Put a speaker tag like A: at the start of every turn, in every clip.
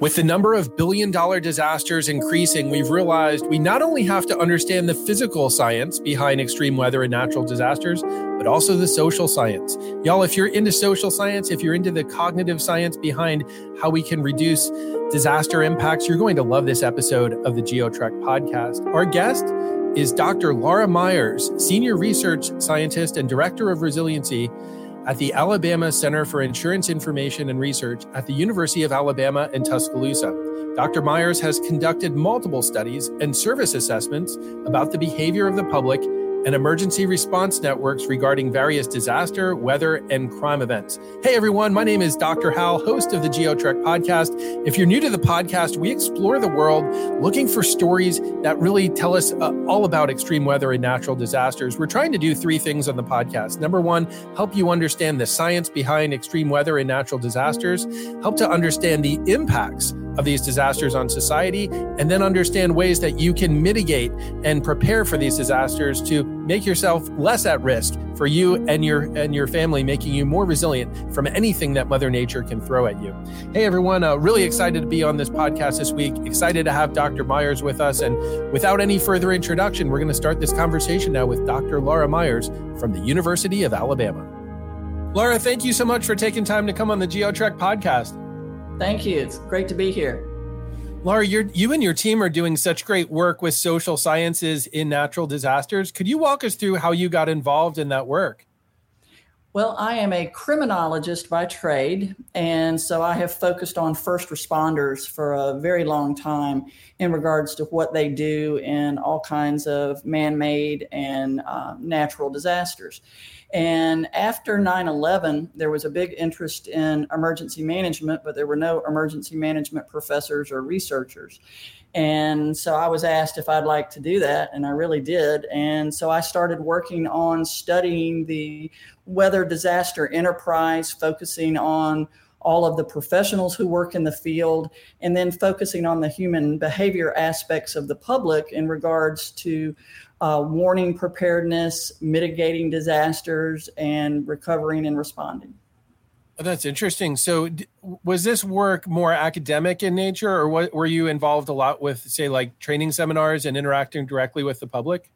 A: With the number of billion dollar disasters increasing, we've realized we not only have to understand the physical science behind extreme weather and natural disasters, but also the social science. Y'all, if you're into social science, if you're into the cognitive science behind how we can reduce disaster impacts, you're going to love this episode of the GeoTrek podcast. Our guest is Dr. Laura Myers, Senior Research Scientist and Director of Resiliency at the Alabama Center for Insurance Information and Research at the University of Alabama in Tuscaloosa. Dr. Myers has conducted multiple studies and service assessments about the behavior of the public and emergency response networks regarding various disaster, weather, and crime events. Hey everyone, my name is Dr. Hal, host of the GeoTrek podcast. If you're new to the podcast, we explore the world looking for stories that really tell us uh, all about extreme weather and natural disasters. We're trying to do three things on the podcast. Number one, help you understand the science behind extreme weather and natural disasters, help to understand the impacts of these disasters on society, and then understand ways that you can mitigate and prepare for these disasters to make yourself less at risk for you and your and your family, making you more resilient from anything that Mother Nature can throw at you. Hey everyone, uh, really excited to be on this podcast this week. Excited to have Dr. Myers with us, and without any further introduction, we're going to start this conversation now with Dr. Laura Myers from the University of Alabama. Laura, thank you so much for taking time to come on the GeoTrek podcast.
B: Thank you. It's great to be here.
A: Laura, you you and your team are doing such great work with social sciences in natural disasters. Could you walk us through how you got involved in that work?
B: Well, I am a criminologist by trade, and so I have focused on first responders for a very long time in regards to what they do in all kinds of man made and uh, natural disasters. And after 9 11, there was a big interest in emergency management, but there were no emergency management professors or researchers. And so I was asked if I'd like to do that, and I really did. And so I started working on studying the weather disaster enterprise, focusing on all of the professionals who work in the field, and then focusing on the human behavior aspects of the public in regards to uh, warning preparedness, mitigating disasters, and recovering and responding.
A: Oh, that's interesting. So, was this work more academic in nature, or what, were you involved a lot with, say, like training seminars and interacting directly with the public?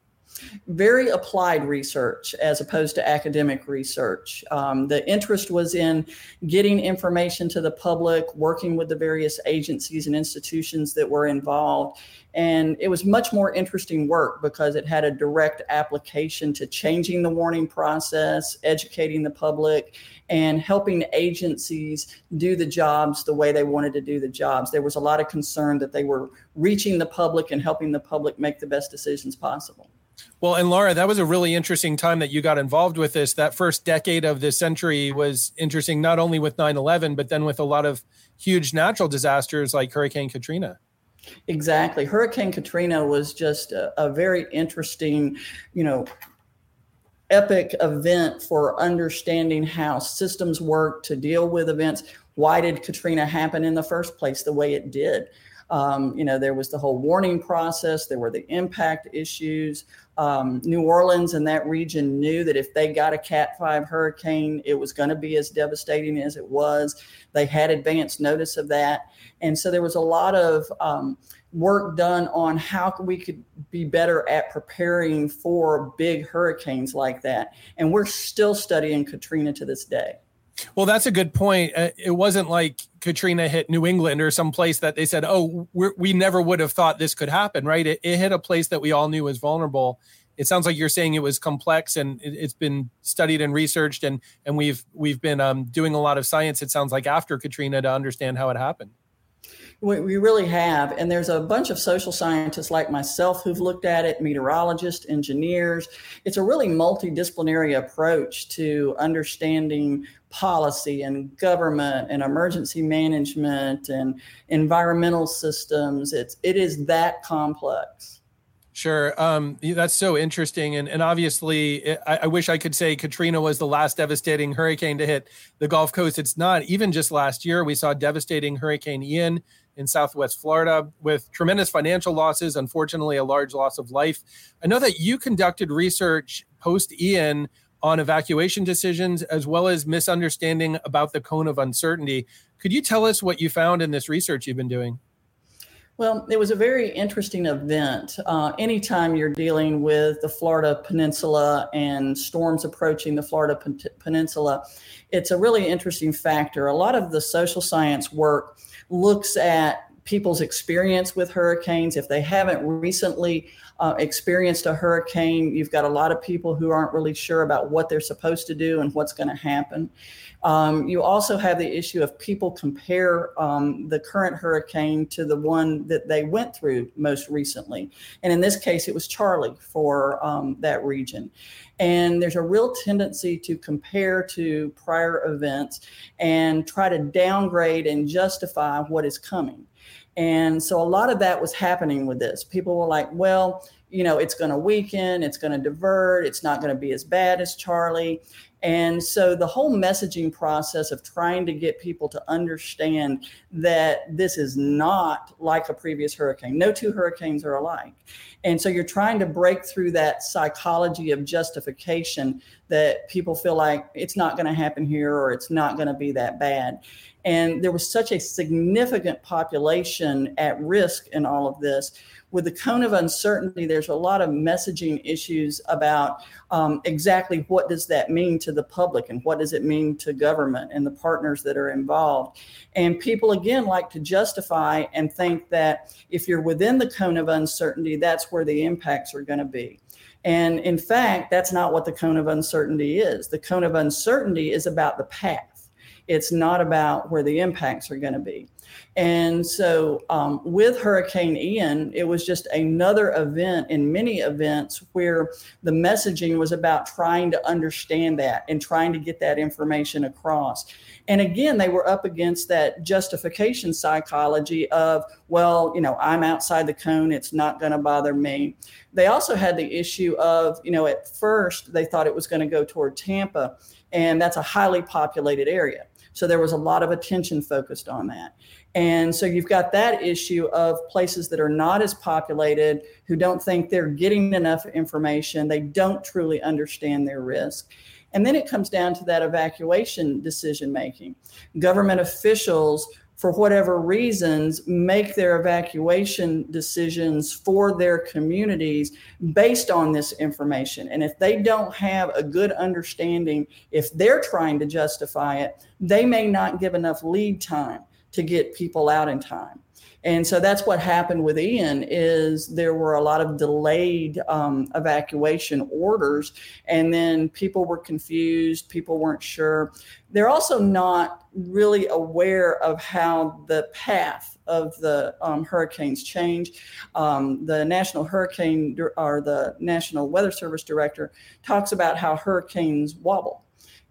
B: very applied research as opposed to academic research. Um, the interest was in getting information to the public, working with the various agencies and institutions that were involved. And it was much more interesting work because it had a direct application to changing the warning process, educating the public, and helping agencies do the jobs the way they wanted to do the jobs. There was a lot of concern that they were reaching the public and helping the public make the best decisions possible.
A: Well, and Laura, that was a really interesting time that you got involved with this. That first decade of this century was interesting, not only with 9 11, but then with a lot of huge natural disasters like Hurricane Katrina.
B: Exactly. Hurricane Katrina was just a, a very interesting, you know, epic event for understanding how systems work to deal with events. Why did Katrina happen in the first place the way it did? Um, you know, there was the whole warning process, there were the impact issues. Um, New Orleans and that region knew that if they got a Cat 5 hurricane, it was going to be as devastating as it was. They had advance notice of that. And so there was a lot of um, work done on how we could be better at preparing for big hurricanes like that. And we're still studying Katrina to this day.
A: Well, that's a good point. Uh, it wasn't like Katrina hit New England or some place that they said, "Oh, we never would have thought this could happen." Right? It, it, hit a place that we all knew was vulnerable. It sounds like you're saying it was complex and it, has been studied and researched, and and we've we've been um, doing a lot of science. It sounds like after Katrina to understand how it happened.
B: We, we really have. And there's a bunch of social scientists like myself who've looked at it, meteorologists, engineers. It's a really multidisciplinary approach to understanding policy and government and emergency management and environmental systems. It's it is that complex.
A: Sure. Um, that's so interesting. And, and obviously, I, I, wish I could say Katrina was the last devastating hurricane to hit the Gulf Coast. It's not. Even just last year, we saw devastating Hurricane Ian in Southwest Florida with tremendous financial losses, unfortunately, a large loss of life. I know that you conducted research post Ian on evacuation decisions as well as misunderstanding about the cone of uncertainty. Could you tell us what you found in this research you've been doing?
B: Well, it was a very interesting event. Uh, anytime you're dealing with the Florida Peninsula and storms approaching the Florida Pen- Peninsula, it's a really interesting factor. A lot of the social science work looks at people's experience with hurricanes. If they haven't recently uh, experienced a hurricane, you've got a lot of people who aren't really sure about what they're supposed to do and what's going to happen. Um, you also have the issue of people compare um, the current hurricane to the one that they went through most recently. And in this case, it was Charley for um, that region. And there's a real tendency to compare to prior events and try to downgrade and justify what is coming. And so a lot of that was happening with this. People were like, well, you know, it's going to weaken, it's going to divert, it's not going to be as bad as Charley. And so the whole messaging process of trying to get people to understand that this is not like a previous hurricane. No two hurricanes are alike. And so you're trying to break through that psychology of justification that people feel like it's not going to happen here or it's not going to be that bad. And there was such a significant population at risk in all of this with the cone of uncertainty, there's a lot of messaging issues about um, exactly what does that mean to the public and what does it mean to government and the partners that are involved. And people, again, like to justify and think that if you're within the cone of uncertainty, that's where the impacts are going to be. And in fact, that's not what the cone of uncertainty is. The cone of uncertainty is about the path. It's not about where the impacts are going to be. And so um, with Hurricane Ian, it was just another event in many events where the messaging was about trying to understand that and trying to get that information across. And again, they were up against that justification psychology of, well, you know, I'm outside the cone, it's not going to bother me. They also had the issue of, you know, at first they thought it was going to go toward Tampa, and that's a highly populated area. So there was a lot of attention focused on that. And so you've got that issue of places that are not as populated, who don't think they're getting enough information, they don't truly understand their risk. And then it comes down to that evacuation decision making. Government officials, for whatever reasons, make their evacuation decisions for their communities based on this information. And if they don't have a good understanding, if they're trying to justify it, they may not give enough lead time to get people out in time. And so that's what happened with Ian is there were a lot of delayed um, evacuation orders, and then people were confused. People weren't sure. They're also not really aware of how the path of the um, hurricanes change. Um, the National Hurricane or the National Weather Service director talks about how hurricanes wobble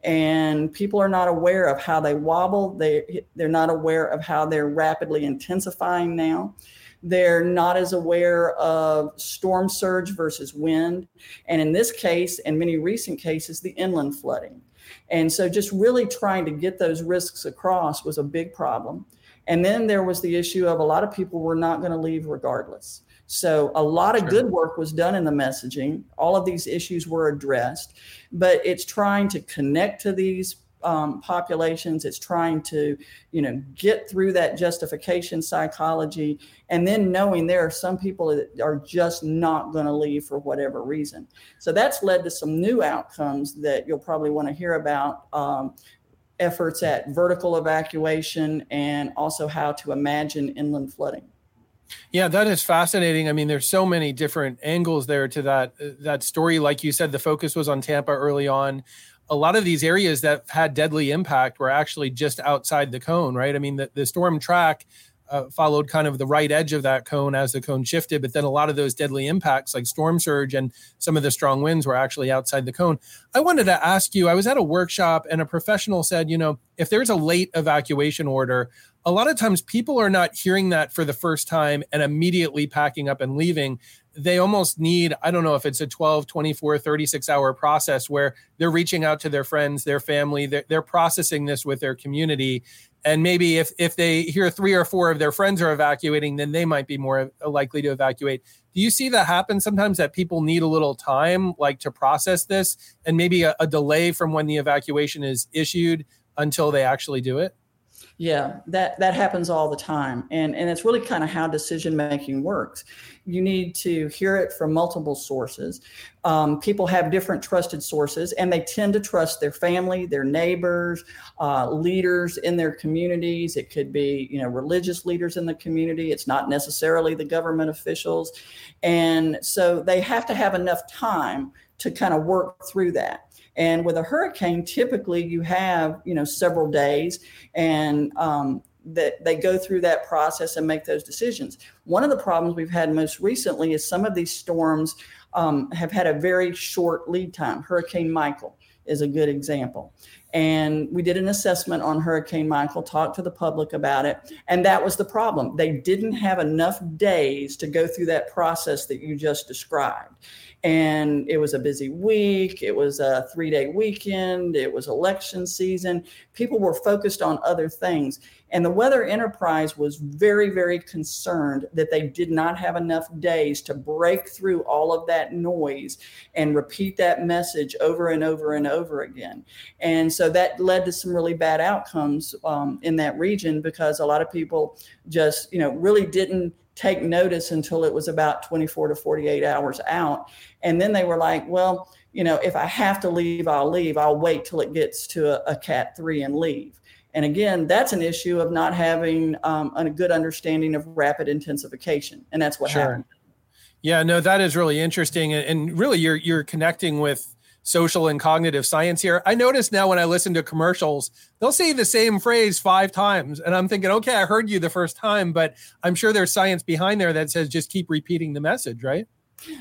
B: and people are not aware of how they wobble. They they're not aware of how they're rapidly intensifying now. They're not as aware of storm surge versus wind. And in this case and many recent cases the inland flooding. And so just really trying to get those risks across was a big problem. And then there was the issue of a lot of people were not going to leave regardless so a lot of good work was done in the messaging. All of these issues were addressed, but it's trying to connect to these um, populations. It's trying to, you know, get through that justification psychology, and then knowing there are some people that are just not going to leave for whatever reason. So that's led to some new outcomes that you'll probably want to hear about. Um, efforts at vertical evacuation and also how to imagine inland flooding.
A: Yeah, that is fascinating. I mean, there's so many different angles there to that uh, that story. Like you said, the focus was on Tampa early on. A lot of these areas that had deadly impact were actually just outside the cone, right? I mean, the, the storm track uh, followed kind of the right edge of that cone as the cone shifted, but then a lot of those deadly impacts, like storm surge and some of the strong winds, were actually outside the cone. I wanted to ask you I was at a workshop and a professional said, you know, if there's a late evacuation order, a lot of times people are not hearing that for the first time and immediately packing up and leaving. they almost need i don't know if it's a 12 24 36 hour process where they're reaching out to their friends their family they're, they're processing this with their community and maybe if if they hear three or four of their friends are evacuating then they might be more likely to evacuate. Do you see that happen sometimes that people need a little time like to process this? And maybe a, a delay from when the evacuation is issued until they actually do it
B: yeah, that that happens all the time, and and it's really kind of how decision making works. You need to hear it from multiple sources. Um, people have different trusted sources, and they tend to trust their family, their neighbors, uh, leaders in their communities. It could be you know religious leaders in the community. It's not necessarily the government officials, and so they have to have enough time to kind of work through that. And with a hurricane, typically you have, you know, several days and um, that they go through that process and make those decisions. One of the problems we've had most recently is some of these storms um, have had a very short lead time. Hurricane Michael is a good example. And we did an assessment on Hurricane Michael, talked to the public about it. And that was the problem. They didn't have enough days to go through that process that you just described and it was a busy week. It was a three day weekend. It was election season. People were focused on other things. And the Weather Enterprise was very, very concerned that they did not have enough days to break through all of that noise and repeat that message over and over and over again. And so that led to some really bad outcomes um, in that region because a lot of people just, you know, really didn't take notice until it was about 24 to 48 hours out. And then they were like, well, you know, if I have to leave, I'll leave. I'll wait till it gets to a, a Cat 3 and leave. And again, that's an issue of not having um, a good understanding of rapid intensification. And that's what sure. happened.
A: Yeah, no, that is really interesting. And, and really, you're, you're connecting with social and cognitive science here. I notice now when I listen to commercials, they'll say the same phrase five times. And I'm thinking, okay, I heard you the first time, but I'm sure there's science behind there that says just keep repeating the message, right?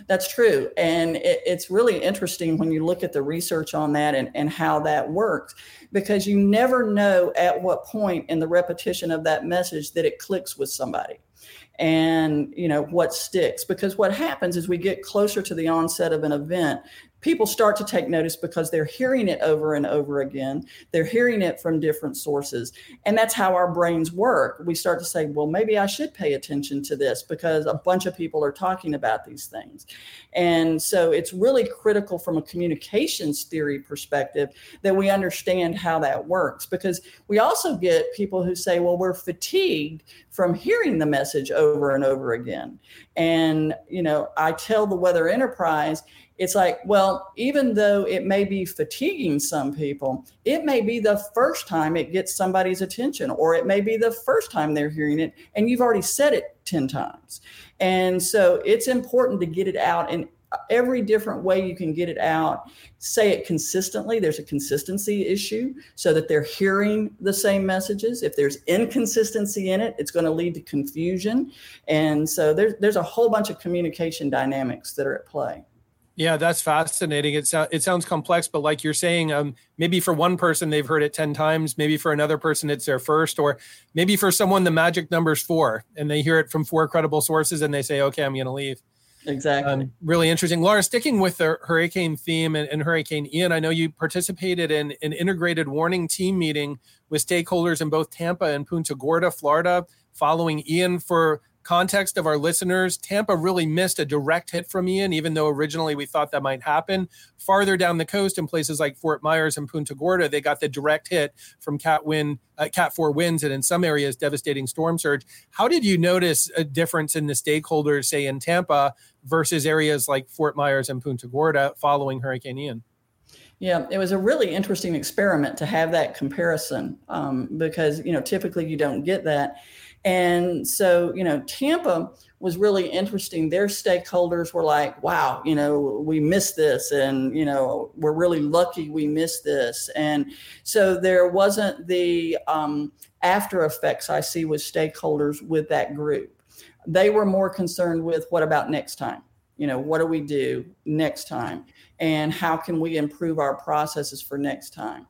B: That's true. And it, it's really interesting when you look at the research on that and, and how that works, because you never know at what point in the repetition of that message that it clicks with somebody and you know what sticks because what happens is we get closer to the onset of an event people start to take notice because they're hearing it over and over again. They're hearing it from different sources. And that's how our brains work. We start to say, well, maybe I should pay attention to this because a bunch of people are talking about these things. And so it's really critical from a communications theory perspective that we understand how that works because we also get people who say, well, we're fatigued from hearing the message over and over again. And, you know, I tell the Weather Enterprise, it's like, well, even though it may be fatiguing some people, it may be the first time it gets somebody's attention, or it may be the first time they're hearing it, and you've already said it 10 times. And so it's important to get it out in every different way you can get it out. Say it consistently. There's a consistency issue so that they're hearing the same messages. If there's inconsistency in it, it's going to lead to confusion. And so there's, there's a whole bunch of communication dynamics that are at play.
A: Yeah, that's fascinating. It, so, it sounds complex, but like you're saying, um, maybe for one person they've heard it 10 times, maybe for another person it's their first, or maybe for someone the magic number's four and they hear it from four credible sources and they say, okay, I'm going to leave.
B: Exactly. Um,
A: really interesting. Laura, sticking with the hurricane theme and, and, Hurricane Ian, I know you participated in an integrated warning team meeting with stakeholders in both Tampa and Punta Gorda, Florida, following Ian for context of our listeners, Tampa really missed a direct hit from Ian, even though originally we thought that might happen. Farther down the coast, in places like Fort Myers and Punta Gorda, they got the direct hit from Cat wind, uh, Cat four winds, and in some areas, devastating storm surge. How did you notice a difference in the stakeholders, say in Tampa, versus areas like Fort Myers and Punta Gorda following Hurricane Ian?
B: Yeah, it was a really interesting experiment to have that comparison um, because you know typically you don't get that. And so, you know, Tampa was really interesting. Their stakeholders were like, wow, you know, we missed this. And, you know, we're really lucky we missed this. And so there wasn't the um, after effects I see with stakeholders with that group. They were more concerned with what about next time? You know, what do we do next time? And how can we improve our processes for next time?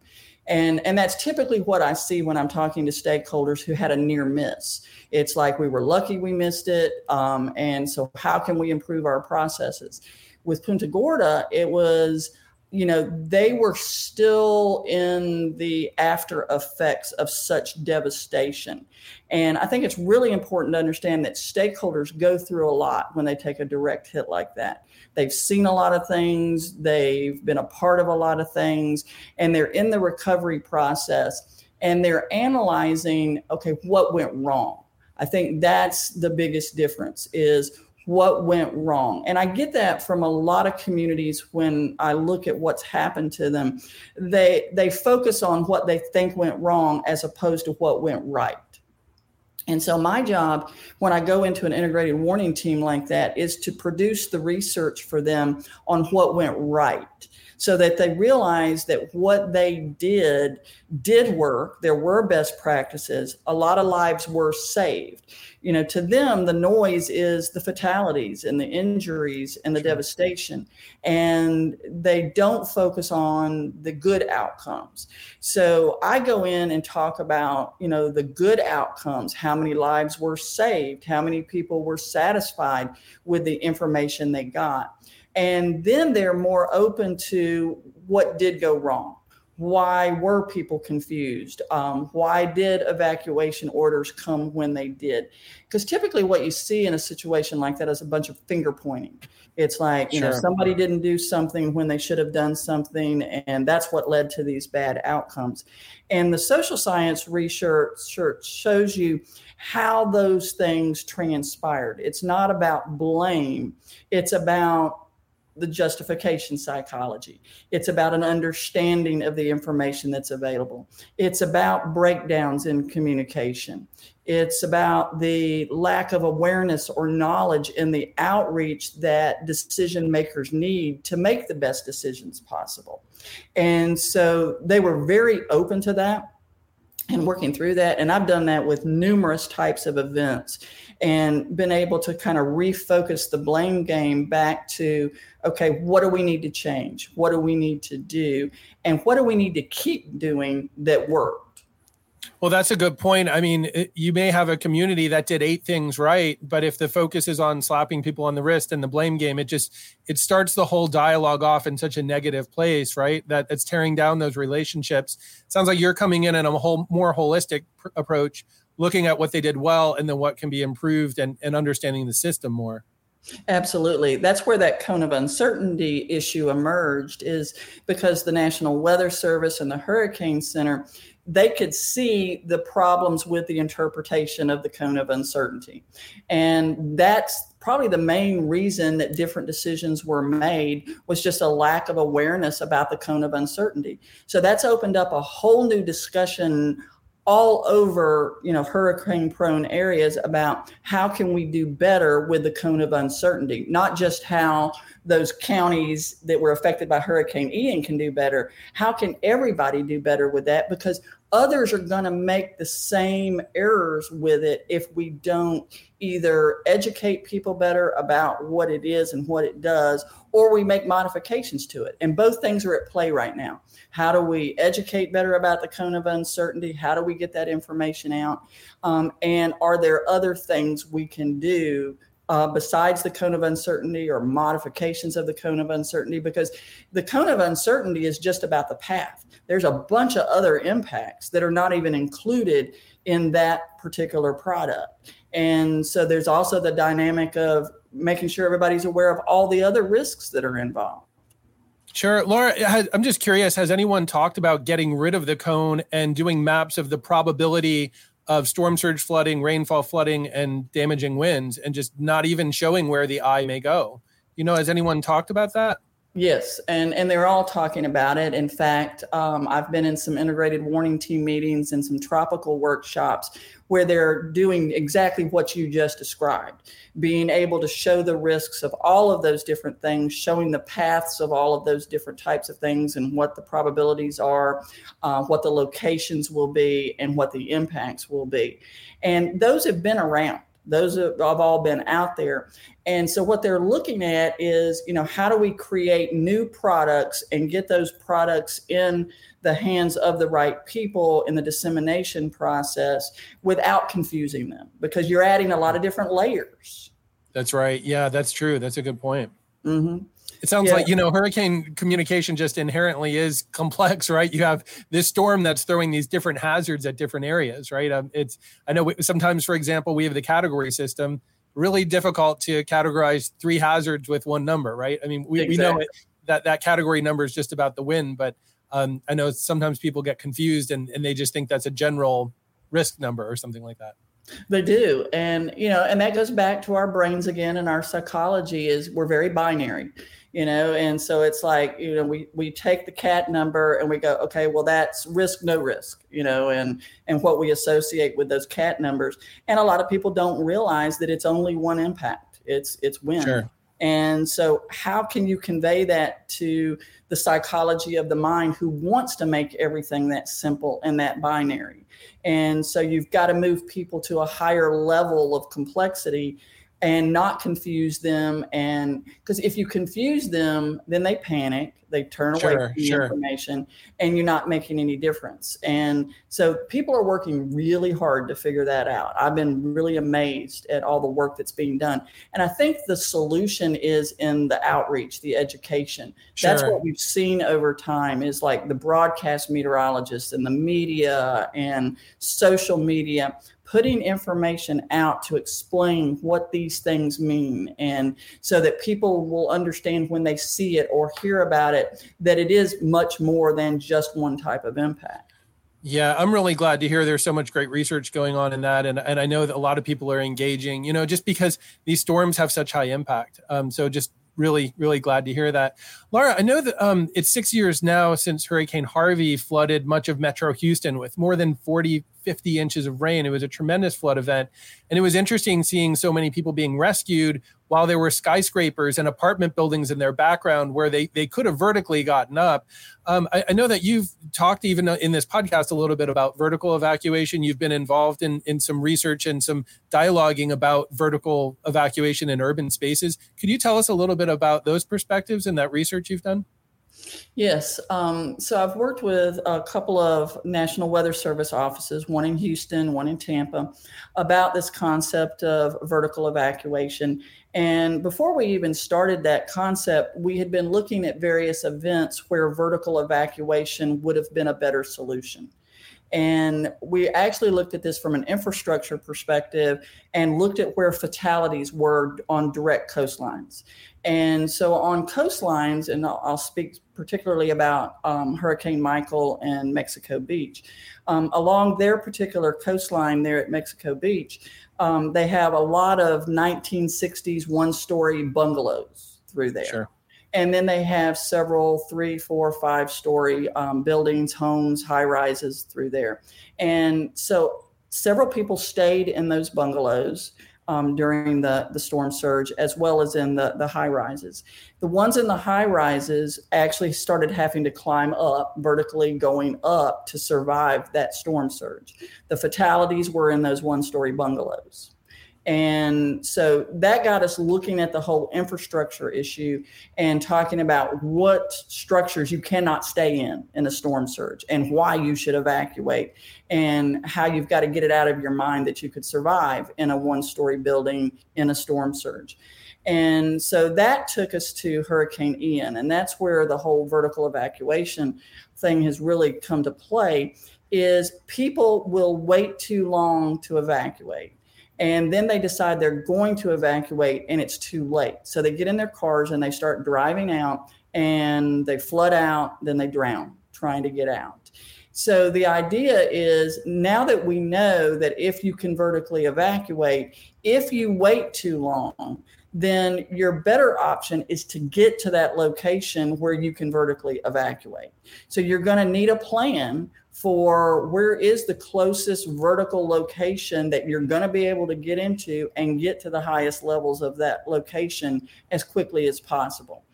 B: And, and that's typically what I see when I'm talking to stakeholders who had a near miss. It's like we were lucky we missed it. Um, and so, how can we improve our processes? With Punta Gorda, it was you know, they were still in the after effects of such devastation. And I think it's really important to understand that stakeholders go through a lot when they take a direct hit like that. They've seen a lot of things, they've been a part of a lot of things, and they're in the recovery process and they're analyzing okay, what went wrong? I think that's the biggest difference is what went wrong. And I get that from a lot of communities when I look at what's happened to them. They they focus on what they think went wrong as opposed to what went right. And so my job when I go into an integrated warning team like that is to produce the research for them on what went right so that they realize that what they did did work. There were best practices. A lot of lives were saved. You know, to them, the noise is the fatalities and the injuries and the devastation. And they don't focus on the good outcomes. So I go in and talk about, you know, the good outcomes, how many lives were saved, how many people were satisfied with the information they got and then they're more open to what did go wrong why were people confused? Um, why did evacuation orders come when they did? Because typically what you see in a situation like that is a bunch of finger pointing. It's like you sure. know somebody didn't do something when they should have done something and that's what led to these bad outcomes. And the social science research shows you how those things transpired. It's not about blame. It's about the justification psychology. It's about an understanding of the information that's available. It's about breakdowns in communication. It's about the lack of awareness or knowledge in the outreach that decision makers need to make the best decisions possible. And so they were very open to that and working through that. And I've done that with numerous types of events and been able to kind of refocus the blame game back to okay, what do we need to change? What do we need to do? And what do we need to keep doing that worked?
A: Well, that's a good point. I mean, you may have a community that did eight things right, but if the focus is on slapping people on the wrist and the blame game, it just it starts the whole dialogue off in such a negative place, right? That it's tearing down those relationships. Sounds like you're coming in in a whole more holistic pr- approach looking at what they did well and then what can be improved and, and understanding the system more.
B: Absolutely. That's where that cone of uncertainty issue emerged, is because the National Weather Service and the Hurricane Center, they could see the problems with the interpretation of the cone of uncertainty. And that's probably the main reason that different decisions were made was just a lack of awareness about the cone of uncertainty. So that's opened up a whole new discussion all over you know hurricane prone areas about how can we do better with the cone of uncertainty not just how those counties that were affected by hurricane ian can do better how can everybody do better with that? Because others are going to make the same errors with it if we don't either educate people better about what it is and what it does or we make modifications to it and both things are at play right now how do we educate better about the cone of uncertainty? How do we get that information out? Um, and are there other things we can do uh, besides the cone of uncertainty or modifications of the cone of uncertainty because the cone of uncertainty is just about the path. There's a bunch of other impacts that are not even included in that particular product. And so there's also the dynamic of making sure everybody's aware of all the other risks that are involved.
A: Sure. Laura, I'm just curious has anyone talked about getting rid of the cone and doing maps of the probability of storm surge flooding, rainfall flooding, and damaging winds, and just not even showing where the eye may go? You know, has anyone talked about that?
B: Yes, and and they're all talking about it. In fact, um, I've been in some integrated warning team meetings and some tropical workshops where they're doing exactly what you just described, being able to show the risks of all of those different things, showing the paths of all of those different types of things, and what the probabilities are, uh, what the locations will be, and what the impacts will be. And those have been around Those have, all been out there. And so what they're looking at is, you know, how do we create new products and get those products in the hands of the right people in the dissemination process without confusing them because you're adding a lot of different layers.
A: That's right. Yeah, that's true. That's a good point. Mm-hmm. It sounds yeah. like, you know, hurricane communication just inherently is complex, right? You have this storm that's throwing these different hazards at different areas, right? Um, it's, I know we, sometimes, for example, we have the category system, really difficult to categorize three hazards with one number, right? I mean, we, exactly. we know it, that that category number is just about the wind, but um, I know sometimes people get confused and, and they just think that's a general risk number or something like that.
B: They do. And, you know, and that goes back to our brains again and our psychology is we're very binary you know and so it's like you know we we take the cat number and we go okay well that's risk no risk you know and and what we associate with those cat numbers. And a lot of people don't realize that it's only one impact. It's it's win sure. and so how can you convey that to the psychology of the mind who wants to make everything that simple and that binary? And so you've got to move people to a higher level of complexity and not confuse them. And because if you confuse them then they panic they turn away from the sure. information and you're not making any difference. And so people are working really hard to figure that out. I've been really amazed at all the work that's being done. And i think the solution is in the outreach the education. Sure. that's what we've seen over time is like the broadcast meteorologists and the media and social media putting information out to explain what these things mean and so that people will understand when they see it or hear about it that it is much more than just one type of impact
A: yeah, I'm really glad to hear there's so much great research going on in that, and and I know that a lot of people are engaging. You know, just because these storms have such high impact. Um, so just really, really glad to hear that. Laura, I know that um, it's six years now since Hurricane Harvey flooded much of Metro Houston with more than 40, 50 inches of rain. It was a tremendous flood event. And it was interesting seeing so many people being rescued while there were skyscrapers and apartment buildings in their background where they, they could have vertically gotten up. Um, I, I, know that you've talked even in this podcast a little bit about vertical evacuation. You've been involved in, in some research and some dialoguing about vertical evacuation in urban spaces. Could you tell us a little bit about those perspectives and that research you've done?
B: Yes. Um, so I've worked with a couple of National Weather Service offices, one in Houston, one in Tampa, about this concept of vertical evacuation. And before we even started that concept, we had been looking at various events where vertical evacuation would have been a better solution. And we actually looked at this from an infrastructure perspective and looked at where fatalities were on direct coastlines. And so on coastlines, and I'll, I'll speak particularly about um, Hurricane Michael and Mexico Beach, um, along their particular coastline there at Mexico Beach, um, they have a lot of 1960s one story bungalows through there. Sure. And then they have several three, four, five story um, buildings, homes, high rises through there. And so several people stayed in those bungalows um, during the, the storm surge, as well as in the, the high rises. The ones in the high rises actually started having to climb up, vertically going up to survive that storm surge. The fatalities were in those one story bungalows. And so that got us looking at the whole infrastructure issue and talking about what structures you cannot stay in in a storm surge and why you should evacuate and how you've got to get it out of your mind that you could survive in a one story building in a storm surge. And so that took us to Hurricane Ian. And that's where the whole vertical evacuation thing has really come to play is people will wait too long to evacuate and then they decide they're going to evacuate and it's too late. So they get in their cars and they start driving out and they flood out then they drown trying to get out. So the idea is now that we know that if you can vertically evacuate if you wait too long then your better option is to get to that location where you can vertically evacuate. So you're going to need a plan for where is the closest vertical location that you're going to be able to get into and get to the highest levels of that location as quickly as possible.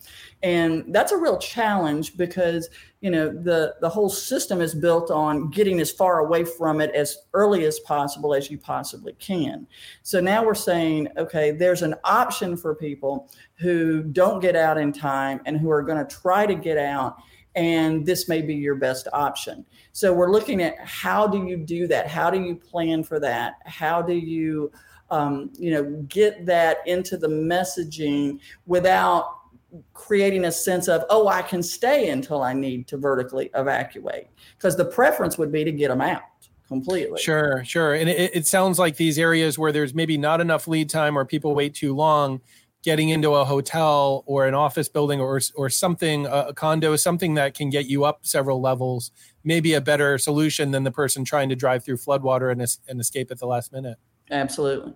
B: And that's a real challenge because you know the the whole system is built on getting as far away from it as early as possible as you possibly can. So now we're saying okay there's an option for people who don't get out in time and who are going to try to get out and this may be your best option. So we're looking at how do you do that? How do you plan for that? How do you, um, you know, get that into the messaging without creating a sense of oh I can stay until I need to vertically evacuate because the preference would be to get them out completely.
A: Sure, sure. And it, it sounds like these areas where there's maybe not enough lead time or people wait too long getting into a hotel or an office building or or something a condo something that can get you up several levels maybe a better solution than the person trying to drive through floodwater and, and escape at the last minute.
B: Absolutely.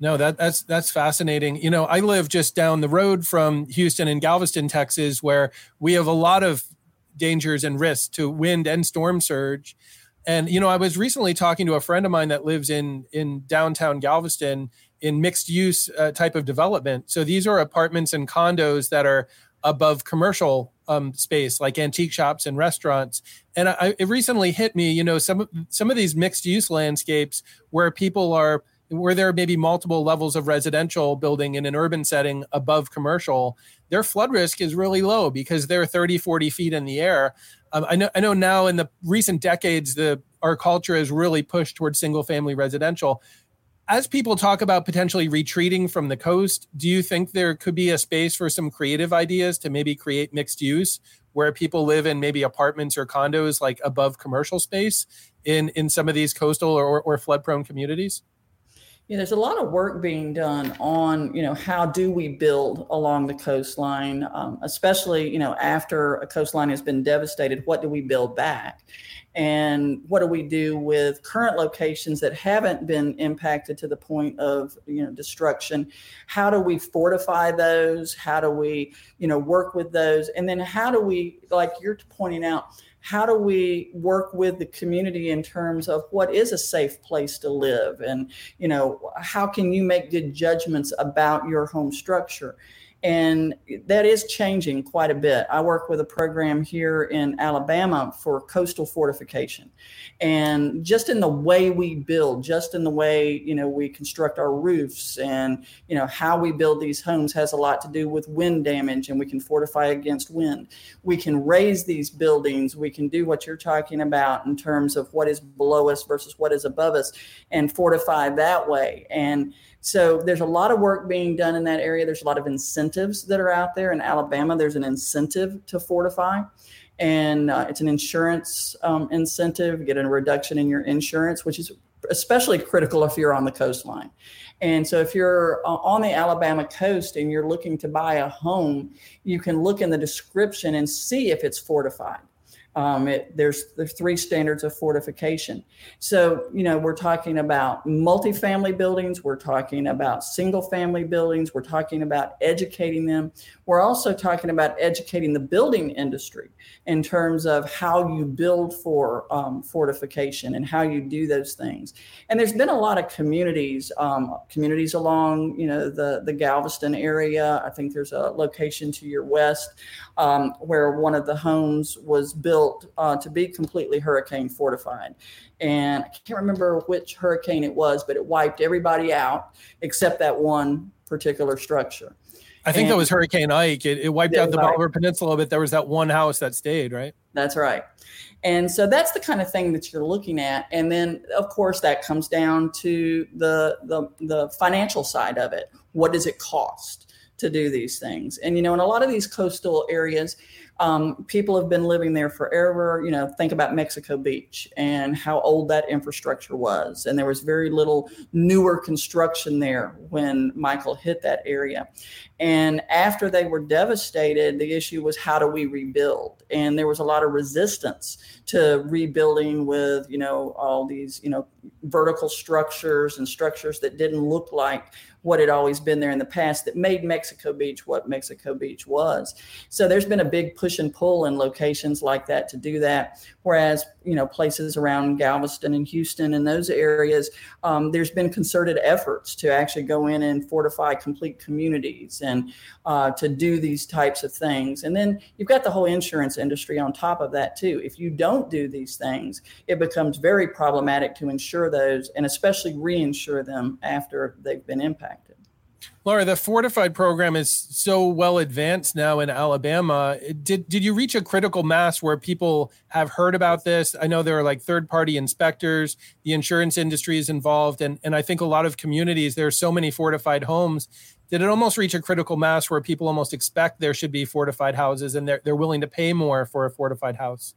A: No that that's that's fascinating. You know i live just down the road from houston and galveston texas where we have a lot of dangers and risks to wind and storm surge. And you know i was recently talking to a friend of mine that lives in in downtown galveston in mixed use uh, type of development. So these are apartments and condos that are above commercial um, space, like antique shops and restaurants. And I, it recently hit me, you know, some some of these mixed use landscapes where people are where there may be multiple levels of residential building in an urban setting above commercial, their flood risk is really low because they're 30, 40 feet in the air. Um, I know I know now in the recent decades, the our culture has really pushed towards single family residential as people talk about potentially retreating from the coast, do you think there could be a space for some creative ideas to maybe create mixed use where people live in maybe apartments or condos like above commercial space in in some of these coastal or, or flood prone communities?
B: Yeah, there's a lot of work being done on, you know, how do we build along the coastline, um, especially, you know, after a coastline has been devastated, what do we build back? and what do we do with current locations that haven't been impacted to the point of you know destruction? How do we fortify those? How do we you know work with those? And then how do we like you're pointing out how do we work with the community in terms of what is a safe place to live? And you know how can you make good judgments about your home structure and that is changing quite a bit. I work with a program here in Alabama for coastal fortification. And just in the way we build, just in the way, you know, we construct our roofs and, you know, how we build these homes has a lot to do with wind damage and we can fortify against wind. We can raise these buildings. We can do what you're talking about in terms of what is below us versus what is above us and fortify that way. And so there's a lot of work being done in that area. There's a lot of incentives that are out there. In Alabama, there's an incentive to fortify, and uh, it's an insurance um, incentive. get a reduction in your insurance, which is especially critical if you're on the coastline. And so, if you're uh, on the Alabama coast and you're looking to buy a home, you can look in the description and see if it's fortified. Um, it, there's there's three standards of fortification. So you know we're talking about multifamily buildings, we're talking about single family buildings, we're talking about educating them. We're also talking about educating the building industry in terms of how you build for um, fortification and how you do those things. And there's been a lot of communities, um, communities along you know the the Galveston area. I think there's a location to your west um, where one of the homes was built built uh, to be completely hurricane fortified. And I can't remember which hurricane it was, but it wiped everybody out except that one particular structure.
A: I think and, that was Hurricane Ike. It, it wiped out the Bolivar Peninsula, but there was that one house that stayed, right?
B: That's right. And so that's the kind of thing that you're looking at. And then, of course, that comes down to the the, the financial side of it. What does it cost to do these things? And you know, in a lot of these coastal areas, um, people have been living there forever. You know, think about Mexico Beach and how old that infrastructure was. And there was very little newer construction there when Michael hit that area. And after they were devastated, the issue was how do we rebuild? And there was a lot of resistance to rebuilding with, you know, all these, you know, vertical structures and structures that didn't look like what had always been there in the past that made Mexico Beach what Mexico Beach was. So there's been a big push push and pull in locations like that to do that. Whereas, you know, places around Galveston and Houston and those areas, um, there's been concerted efforts to actually go in and fortify complete communities and uh, to do these types of things. And then you've got the whole insurance industry on top of that, too. If you don't do these things, it becomes very problematic to insure those and especially reinsure them after they've been impacted.
A: Laura, the fortified program is so well advanced now in Alabama. Did did you reach a critical mass where people have heard about this? I know there are like third party inspectors, the insurance industry is involved, and and I think a lot of communities there are so many fortified homes. Did it almost reach a critical mass where people almost expect there should be fortified houses and they're they're willing to pay more for a fortified house?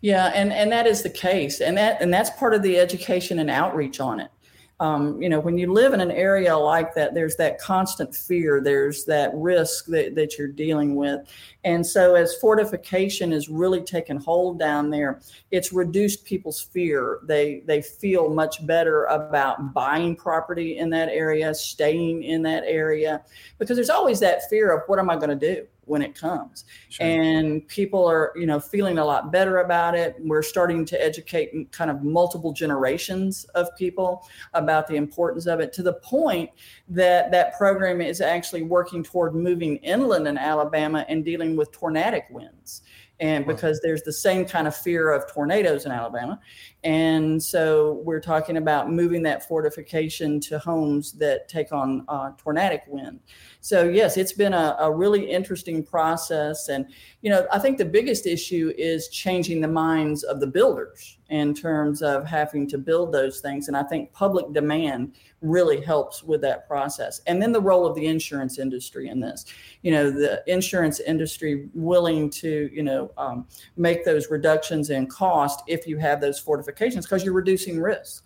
B: Yeah, and and that is the case, and that and that's part of the education and outreach on it um, you know, when you live in an area like that, there's that constant fear, there's that risk that, that you're dealing with. And so, as fortification is really taken hold down there, it's reduced people's fear. They, they feel much better about buying property in that area, staying in that area, because there's always that fear of what am I going to do? When it comes sure. and people are you know feeling a lot better about it we're starting to educate kind of multiple generations of people about the importance of it to the point that that program is actually working toward moving inland in alabama and dealing with tornadic winds and because there's the same kind of fear of tornadoes in Alabama. And so we're talking about moving that fortification to homes that take on uh, tornadic wind. So, yes, it's been a, a really interesting process. And, you know, I think the biggest issue is changing the minds of the builders in terms of having to build those things. And I think public demand really helps with that process. And then the role of the insurance industry in this, you know, the insurance industry willing to, you know, um, make those reductions in cost if you have those fortifications because you're reducing risk.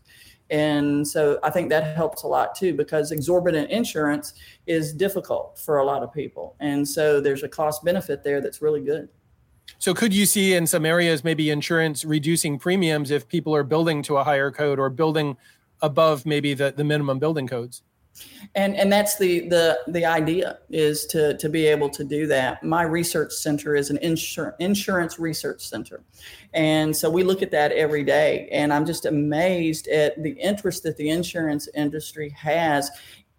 B: And so I think that helps a lot too because exorbitant insurance is difficult for a lot of people. And so there's a cost benefit there that's really good.
A: So could you see in some areas maybe insurance reducing premiums if people are building to a higher code or building above maybe the, the minimum building codes?
B: And and that's the the the idea is to to be able to do that. My research center is an insur- insurance research center. And so we look at that every day. And i'm just amazed at the interest that the insurance industry has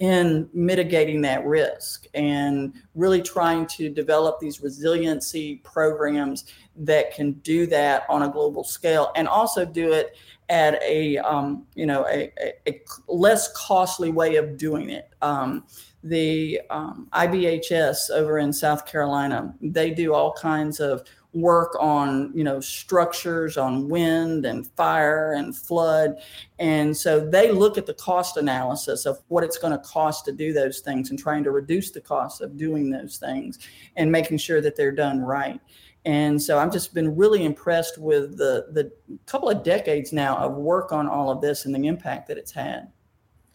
B: in mitigating that risk and really trying to develop these resiliency programs that can do that on a global scale and also do it at a um, you know a, a, a, less costly way of doing it. Um, the um, IBHS over in South Carolina, they do all kinds of work on you know structures on wind and fire and flood and so they look at the cost analysis of what it's going to cost to do those things and trying to reduce the cost of doing those things and making sure that they're done right and so I've just been really impressed with the the couple of decades now of work on all of this and the impact that it's had.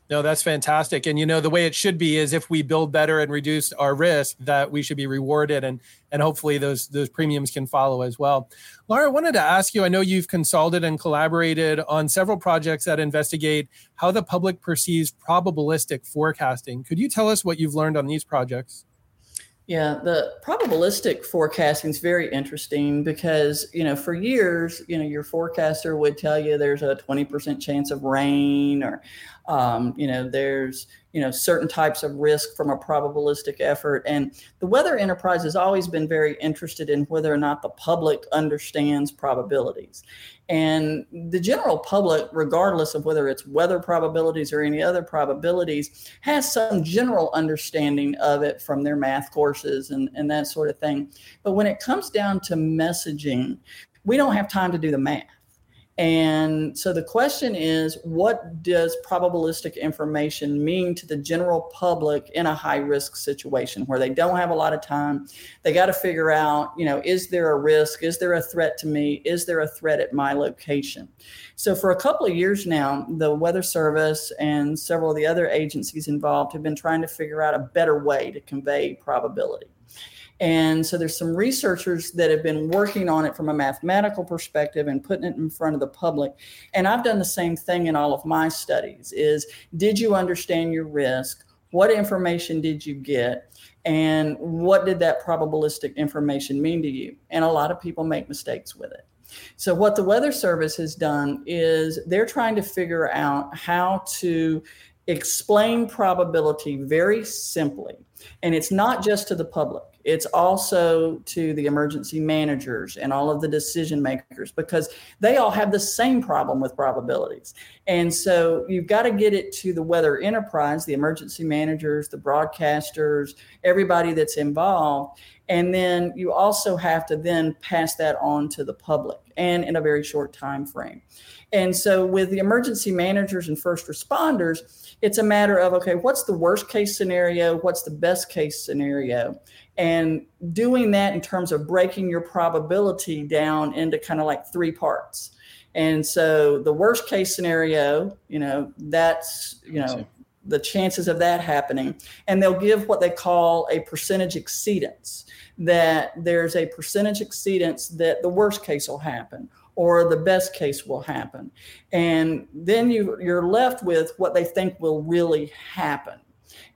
A: No, that's fantastic. And you know, the way it should be is if we build better and reduce our risk, that we should be rewarded and and hopefully those those premiums can follow as well. Laura, I wanted to ask you, I know you've consulted and collaborated on several projects that investigate how the public perceives probabilistic forecasting. Could you tell us what you've learned on these projects?
B: Yeah, the probabilistic forecasting is very interesting because, you know, for years, you know, your forecaster would tell you there's a 20% chance of rain or, um, you know, there's, you know, certain types of risk from a probabilistic effort. And the weather enterprise has always been very interested in whether or not the public understands probabilities. And the general public, regardless of whether it's weather probabilities or any other probabilities, has some general understanding of it from their math courses and, and that sort of thing. But when it comes down to messaging, we don't have time to do the math. And so the question is what does probabilistic information mean to the general public in a high risk situation where they don't have a lot of time? They got to figure out, you know, is there a risk? Is there a threat to me? Is there a threat at my location? So for a couple of years now, the Weather Service and several of the other agencies involved have been trying to figure out a better way to convey probability. And so there's some researchers that have been working on it from a mathematical perspective and putting it in front of the public. And I've done the same thing in all of my studies is did you understand your risk? what information did you get? And what did that probabilistic information mean to you? And a lot of people make mistakes with it. So, what the Weather Service has done is they're trying to figure out how to explain probability very simply. And it's not just to the public, it's also to the emergency managers and all of the decision makers because they all have the same problem with probabilities. And so you've got to get it to the weather enterprise, the emergency managers, the broadcasters, everybody that's involved. And then you also have to then pass that on to the public and in a very short time frame. And so with the emergency managers and first responders, it's a matter of okay, what's the worst case scenario? What's the best case scenario? And doing that in terms of breaking your probability down into kind of like three parts. And so the worst case scenario, you know, that's, you know, the chances of that happening. And they'll give what they call a percentage exceedance that there's a percentage exceedance that the worst case will happen or the best case will happen. And then you, you're left with what they think will really happen.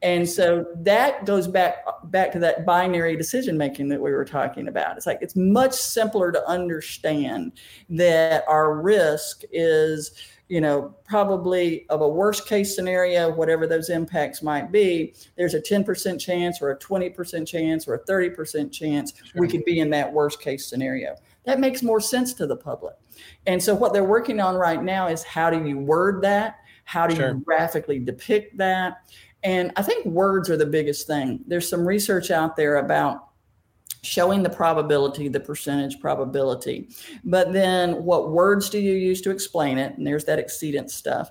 B: And so that goes back back to that binary decision making that we were talking about. It's like it's much simpler to understand that our risk is you know, probably of a worst case scenario, whatever those impacts might be, there's a 10% chance or a 20% chance or a 30% chance sure. we could be in that worst case scenario. That makes more sense to the public. And so what they're working on right now is how do you word that? How do sure. you graphically depict that? And I think words are the biggest thing. There's some research out there about showing the probability, the percentage probability. But then what words do you use to explain it? And there's that exceedance stuff.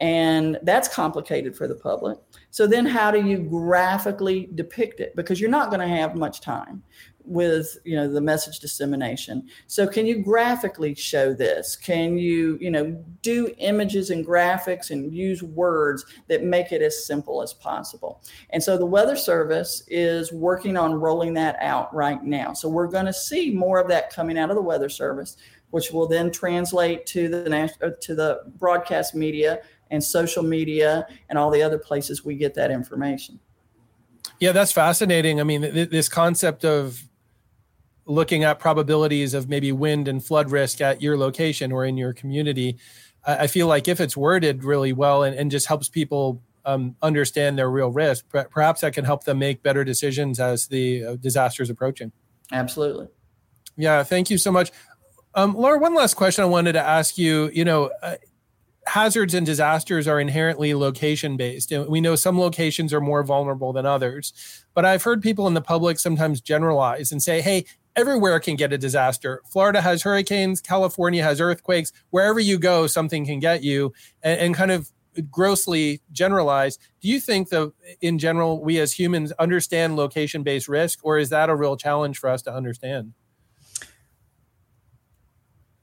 B: And that's complicated for the public. So then how do you graphically depict it? Because you're not going to have much time with you know the message dissemination. So can you graphically show this? Can you you know do images and graphics and use words that make it as simple as possible? And so the weather service is working on rolling that out right now. So we're going to see more of that coming out of the weather service which will then translate to the uh, to the broadcast media and social media and all the other places we get that information.
A: Yeah, that's fascinating. I mean, th- this concept of looking at probabilities of maybe wind and flood risk at your location or in your community, I, feel like if it's worded really well and, and just helps people um, understand their real risk, perhaps that can help them make better decisions as the uh, disaster is approaching.
B: Absolutely.
A: Yeah, thank you so much. Um, Laura, one last question I wanted to ask you. You know, uh, hazards and disasters are inherently location based. And we know some locations are more vulnerable than others, but I've heard people in the public sometimes generalize and say, hey, everywhere can get a disaster. Florida has hurricanes, California has earthquakes. Wherever you go, something can get you, and, and kind of grossly generalized. Do you think that in general we as humans understand location based risk, or is that a real challenge for us to understand?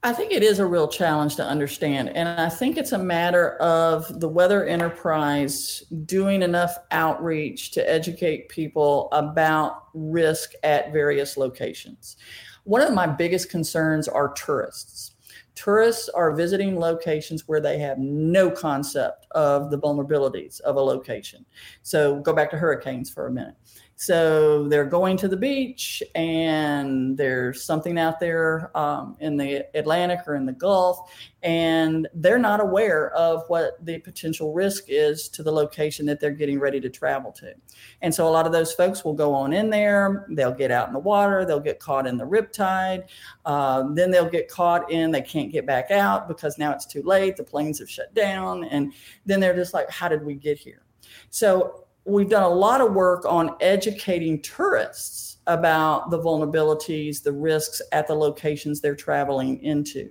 B: I think it is a real challenge to understand. And I think it's a matter of the weather enterprise doing enough outreach to educate people about risk at various locations. One of my biggest concerns are tourists. Tourists are visiting locations where they have no concept of the vulnerabilities of a location. So go back to hurricanes for a minute. So they're going to the beach, and there's something out there um, in the Atlantic or in the Gulf, and they're not aware of what the potential risk is to the location that they're getting ready to travel to. And so a lot of those folks will go on in there, they'll get out in the water, they'll get caught in the riptide, uh, then they'll get caught in, they can't get back out because now it's too late, the planes have shut down, and then they're just like, how did we get here? So we've done a lot of work on educating tourists about the vulnerabilities, the risks at the locations they're traveling into.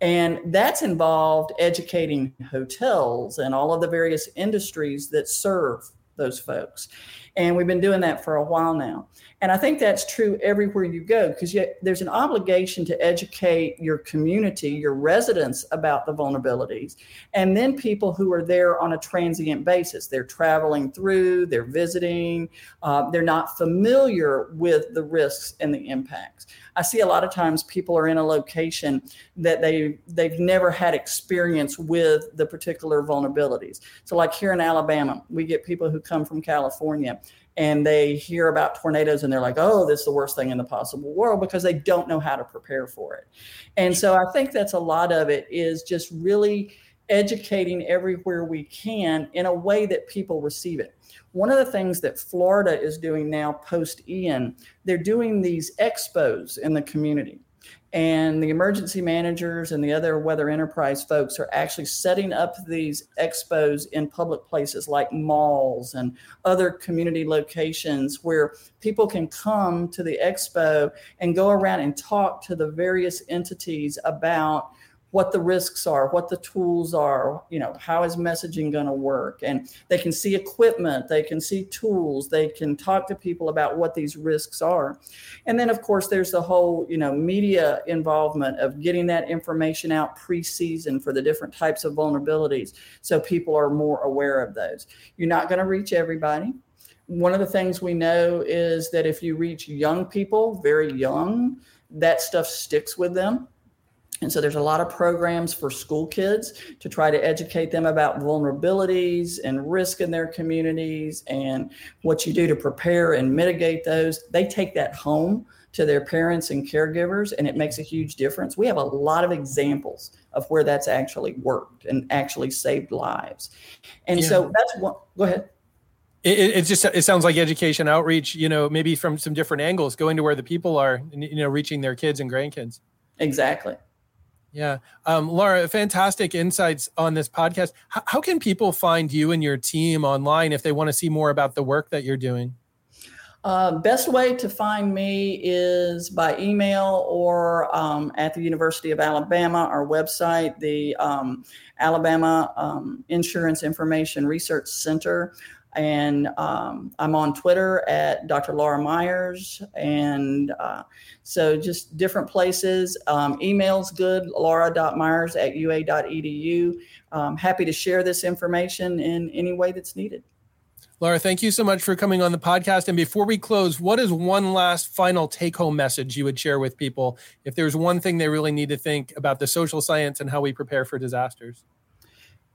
B: And that's involved educating hotels and all of the various industries that serve those folks. And we've been doing that for a while now. And I think that's true everywhere you go because there's an obligation to educate your community, your residents about the vulnerabilities, and then people who are there on a transient basis. They're traveling through, they're visiting, uh, they're not familiar with the risks and the impacts. I see a lot of times people are in a location that they they've never had experience with the particular vulnerabilities. So like here in Alabama, we get people who come from California and they hear about tornadoes and they're like, oh, this is the worst thing in the possible world because they don't know how to prepare for it. And so I think that's a lot of it is just really educating everywhere we can in a way that people receive it. One of the things that Florida is doing now post Ian, they're doing these expos in the community. And the emergency managers and the other weather enterprise folks are actually setting up these expos in public places like malls and other community locations where people can come to the expo and go around and talk to the various entities about what the risks are, what the tools are, you know, how is messaging going to work? And they can see equipment, they can see tools, they can talk to people about what these risks are. And then, of course, there's the whole, you know, media involvement of getting that information out pre-season for the different types of vulnerabilities so people are more aware of those. You're not going to reach everybody. One of the things we know is that if you reach young people, very young, that stuff sticks with them and so there's a lot of programs for school kids to try to educate them about vulnerabilities and risk in their communities and what you do to prepare and mitigate those. They take that home to their parents and caregivers, and it makes a huge difference. We have a lot of examples of where that's actually worked and actually saved lives. And yeah. so that's what, go ahead.
A: It, it, just it sounds like education outreach you know maybe from some different angles going to where the people are you know reaching their kids and grandkids
B: exactly
A: yeah. Um, Laura, fantastic insights on this podcast. H- how can people find you and your team online if they want to see more about the work that you're doing?
B: Uh, best way to find me is by email or um, at the University of Alabama, our website, the um, Alabama um, Insurance Information Research Center. And um, I'm on Twitter at Dr. Laura Myers. And uh, so just different places. Um, email's good, laura.myers at ua.edu. Um, happy to share this information in any way that's needed.
A: Laura, thank you so much for coming on the podcast. And before we close, what is one last final take home message you would share with people if there's one thing they really need to think about the social science and how we prepare for disasters?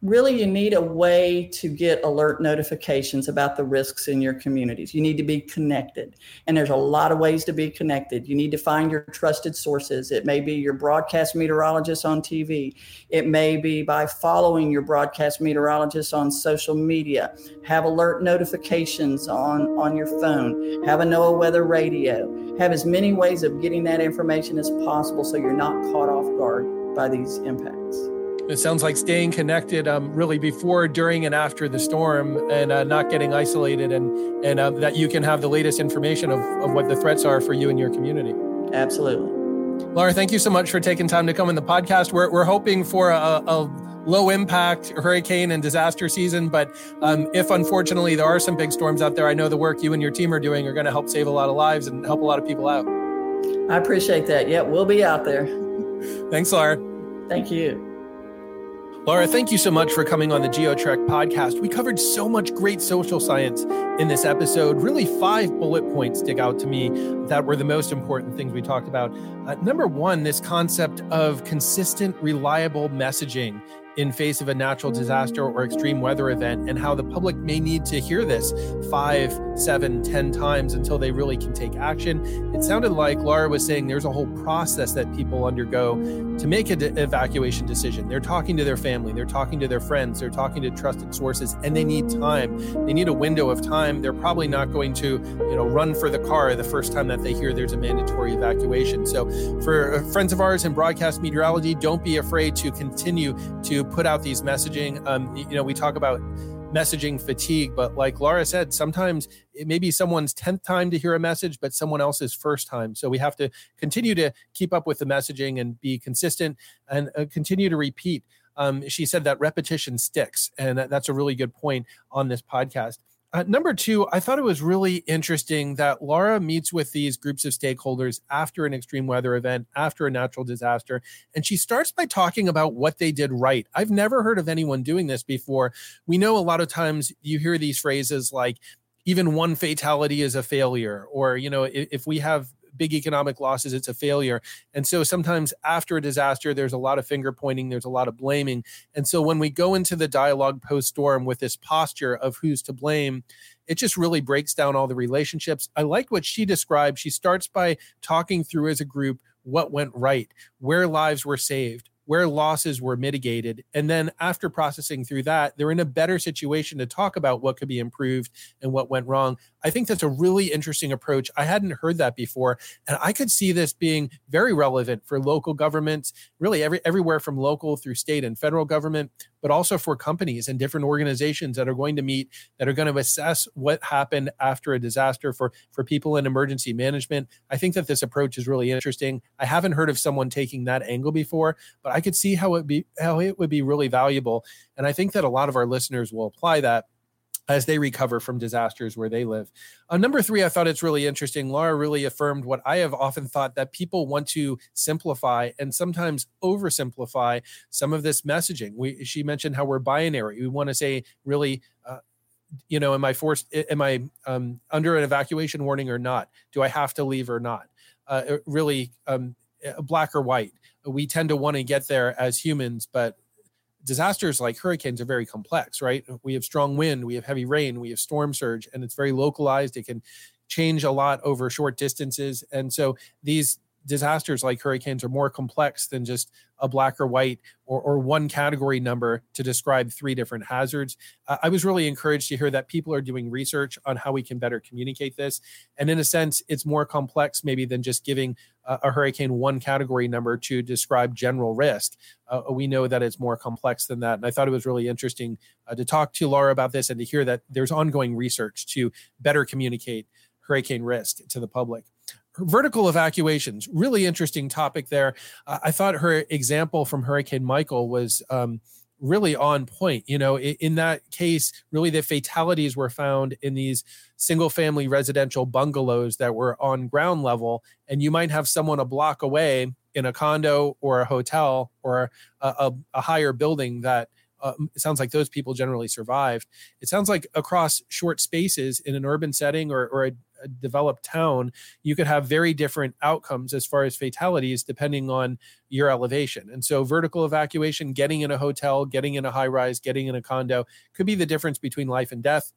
B: Really you need a way to get alert notifications about the risks in your communities. You need to be connected and there's a lot of ways to be connected. You need to find your trusted sources. It may be your broadcast meteorologist on tv it may be by following your broadcast meteorologist on social media. Have alert notifications on on your phone. Have a noaa weather radio. Have as many ways of getting that information as possible so you're not caught off guard by these impacts
A: it sounds like staying connected um, really before, during, and after the storm and uh, not getting isolated and, and uh, that you can have the latest information of, of what the threats are for you and your community.
B: Absolutely.
A: Laura, thank you so much for taking time to come in the podcast. We're, we're hoping for a, a low impact hurricane and disaster season. But um, if unfortunately there are some big storms out there, I know the work you and your team are doing are going to help save a lot of lives and help a lot of people out.
B: I appreciate that. Yeah, we'll be out there.
A: Thanks, Laura.
B: Thank you.
A: Laura, thank you so much for coming on the GeoTrek podcast. We covered so much great social science in this episode. Really, five bullet points stick out to me that were the most important things we talked about. Uh, number one, this concept of consistent, reliable messaging in face of a natural disaster or extreme weather event and how the public may need to hear this five seven ten times until they really can take action. It sounded like laura was saying there's a whole process that people undergo to make an evacuation decision. They're talking to their family they're talking to their friends they're talking to trusted sources and they need time. They need a window of time. They're probably not going to you know run for the car the first time that they hear there's a mandatory evacuation. So for uh, friends of ours in broadcast meteorology don't be afraid to continue to put out these messaging. Um, you know, we talk about messaging fatigue, but like Laura said, sometimes it may be someone's 10th time to hear a message, but someone else's first time. So we have to continue to keep up with the messaging and be consistent and uh, continue to repeat. Um, she said that repetition sticks, and that's a really good point on this podcast. Uh, number two, I thought it was really interesting that Laura meets with these groups of stakeholders after an extreme weather event, after a natural disaster, and she starts by talking about what they did right. I've never heard of anyone doing this before. We know a lot of times you hear these phrases like, even one fatality is a failure, or, you know, if, if we have big economic losses, it's a failure. And so sometimes after a disaster, there's a lot of finger pointing, there's a lot of blaming. And so when we go into the dialogue post storm with this posture of who's to blame, it just really breaks down all the relationships. I like what she described. She starts by talking through as a group what went right, where lives were saved, where losses were mitigated. And then after processing through that, they're in a better situation to talk about what could be improved and what went wrong. I think that's a really interesting approach. I hadn't heard that before. And I could see this being very relevant for local governments, really every, everywhere from local through state and federal government, but also for companies and different organizations that are going to meet, that are going to assess what happened after a disaster for, for people in emergency management. I think that this approach is really interesting. I haven't heard of someone taking that angle before, but I could see how it be how it would be really valuable. And I think that a lot of our listeners will apply that as they recover from disasters where they live. Uh, number three, I thought it's really interesting. Laura really affirmed what I have often thought that people want to simplify and sometimes oversimplify some of this messaging. We, she mentioned how we're binary. We want to say really, uh, you know, am I forced? Am I um, under an evacuation warning or not? Do I have to leave or not? Uh, really, um, black or white. We tend to want to get there as humans, but disasters like hurricanes are very complex, right? We have strong wind, we have heavy rain, we have storm surge, and it's very localized. It can change a lot over short distances. And so these disasters like hurricanes are more complex than just a black or white or, or one category number to describe three different hazards. Uh, I was really encouraged to hear that people are doing research on how we can better communicate this. And in a sense, it's more complex maybe than just giving a, a hurricane one category number to describe general risk. Uh, we know that it's more complex than that. And I thought it was really interesting uh, to talk to Laura about this and to hear that there's ongoing research to better communicate hurricane risk to the public vertical evacuations really interesting topic there uh, i thought her example from hurricane michael was um, really on point you know in, in, that case really the fatalities were found in these single family residential bungalows that were on ground level and you might have someone a block away in a condo or a hotel or a, a, a higher building that uh, it sounds like those people generally survived. It sounds like across short spaces in an urban setting or, or a, a developed town, you could have very different outcomes as far as fatalities depending on your elevation. And so, vertical evacuation, getting in a hotel, getting in a high rise, getting in a condo could be the difference between life and death.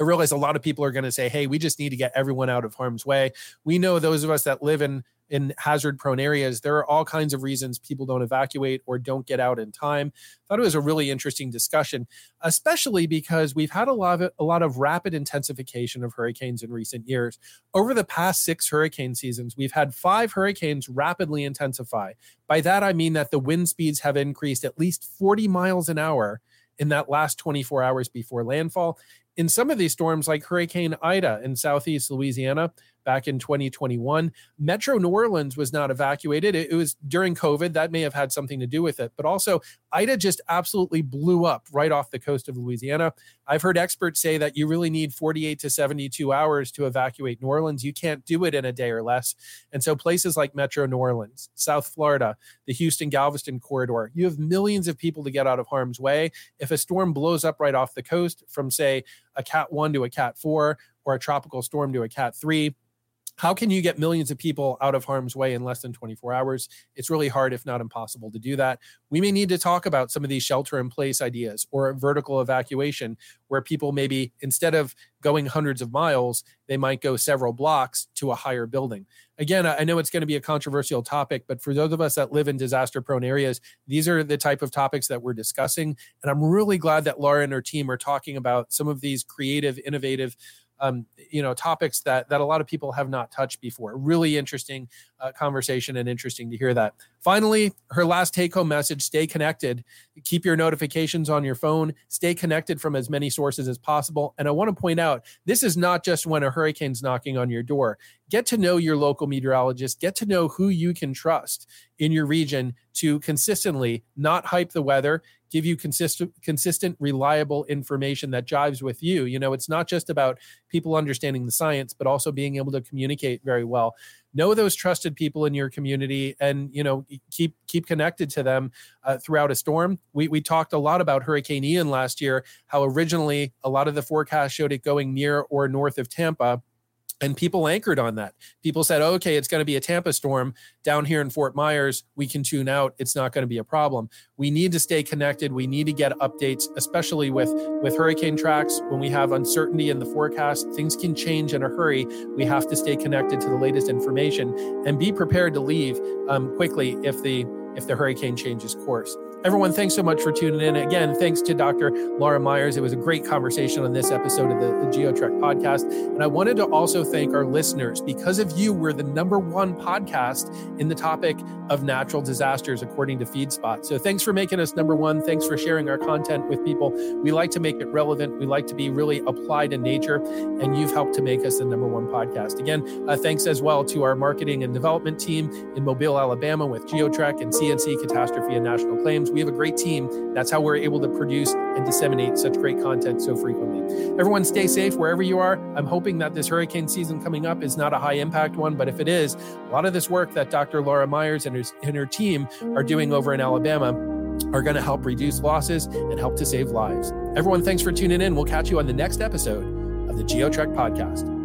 A: I realize a lot of people are going to say, hey, we just need to get everyone out of harm's way. We know those of us that live in in hazard prone areas, there are all kinds of reasons people don't evacuate or don't get out in time. Thought it was a really interesting discussion, especially because we've had a lot of a lot of rapid intensification of hurricanes in recent years. Over the past 6 hurricane seasons, we've had 5 hurricanes rapidly intensify. By that I mean that the wind speeds have increased at least 40 miles an hour in that last 24 hours before landfall. In some of these storms, like Hurricane Ida in southeast Louisiana, back in 2021. Metro New Orleans was not evacuated. It, it, was during COVID. That may have had something to do with it. But also, Ida just absolutely blew up right off the coast of Louisiana. I've heard experts say that you really need 48 to 72 hours to evacuate New Orleans. You can't do it in a day or less. And so, places like Metro New Orleans, South Florida, the Houston Galveston corridor, you have millions of people to get out of harm's way. If a storm blows up right off the coast from, say, a Cat 1 to a Cat 4 or a tropical storm to a Cat 3, how can you get millions of people out of harm's way in less than 24 hours? It's really hard, if not impossible, to do that. We may need to talk about some of these shelter in place ideas or vertical evacuation, where people maybe instead of going hundreds of miles, they might go several blocks to a higher building. Again, I know it's going to be a controversial topic, but for those of us that live in disaster prone areas, these are the type of topics that we're discussing. And I'm really glad that Laura and her team are talking about some of these creative, innovative um, you know topics that that a lot of people have not touched before. Really interesting uh, conversation and interesting to hear that. Finally, her last take home message: stay connected. Keep your notifications on your phone. Stay connected from as many sources as possible. And I want to point out this is not just when a hurricane's knocking on your door. Get to know your local meteorologist. Get to know who you can trust in your region to consistently not hype the weather give you consistent consistent reliable information that jives with you. You know it's not just about people understanding the science but also being able to communicate very well. Know those trusted people in your community and you know keep keep connected to them uh, throughout a storm. We, we talked a lot about hurricane ian last year how originally a lot of the forecast showed it going near or north of tampa and people anchored on that. People said, okay, it's going to be a Tampa storm down here in Fort Myers. We can tune out. It's not going to be a problem. We need to stay connected. We need to get updates, especially with, with hurricane tracks. When we have uncertainty in the forecast, things can change in a hurry. We have to stay connected to the latest information and be prepared to leave um, quickly if the if the hurricane changes course. Everyone, thanks so much for tuning in. Again, thanks to Dr. Laura Myers. It was a great conversation on this episode of the, the GeoTrek podcast. And I wanted to also thank our listeners. Because of you, we're the number one podcast in the topic of natural disasters, according to FeedSpot. So thanks for making us number one. Thanks for sharing our content with people. We like to make it relevant. We like to be really applied in nature. And you've helped to make us the number one podcast. Again, uh, thanks as well to our marketing and development team in Mobile, Alabama with GeoTrek and CNC Catastrophe and National Claims. We have a great team. That's how we're able to produce and disseminate such great content so frequently. Everyone, stay safe wherever you are. I'm hoping that this hurricane season coming up is not a high impact one, but if it is, a lot of this work that Dr. Laura Myers and her, and her team are doing over in Alabama are going to help reduce losses and help to save lives. Everyone, thanks for tuning in. We'll catch you on the next episode of the GeoTrek podcast.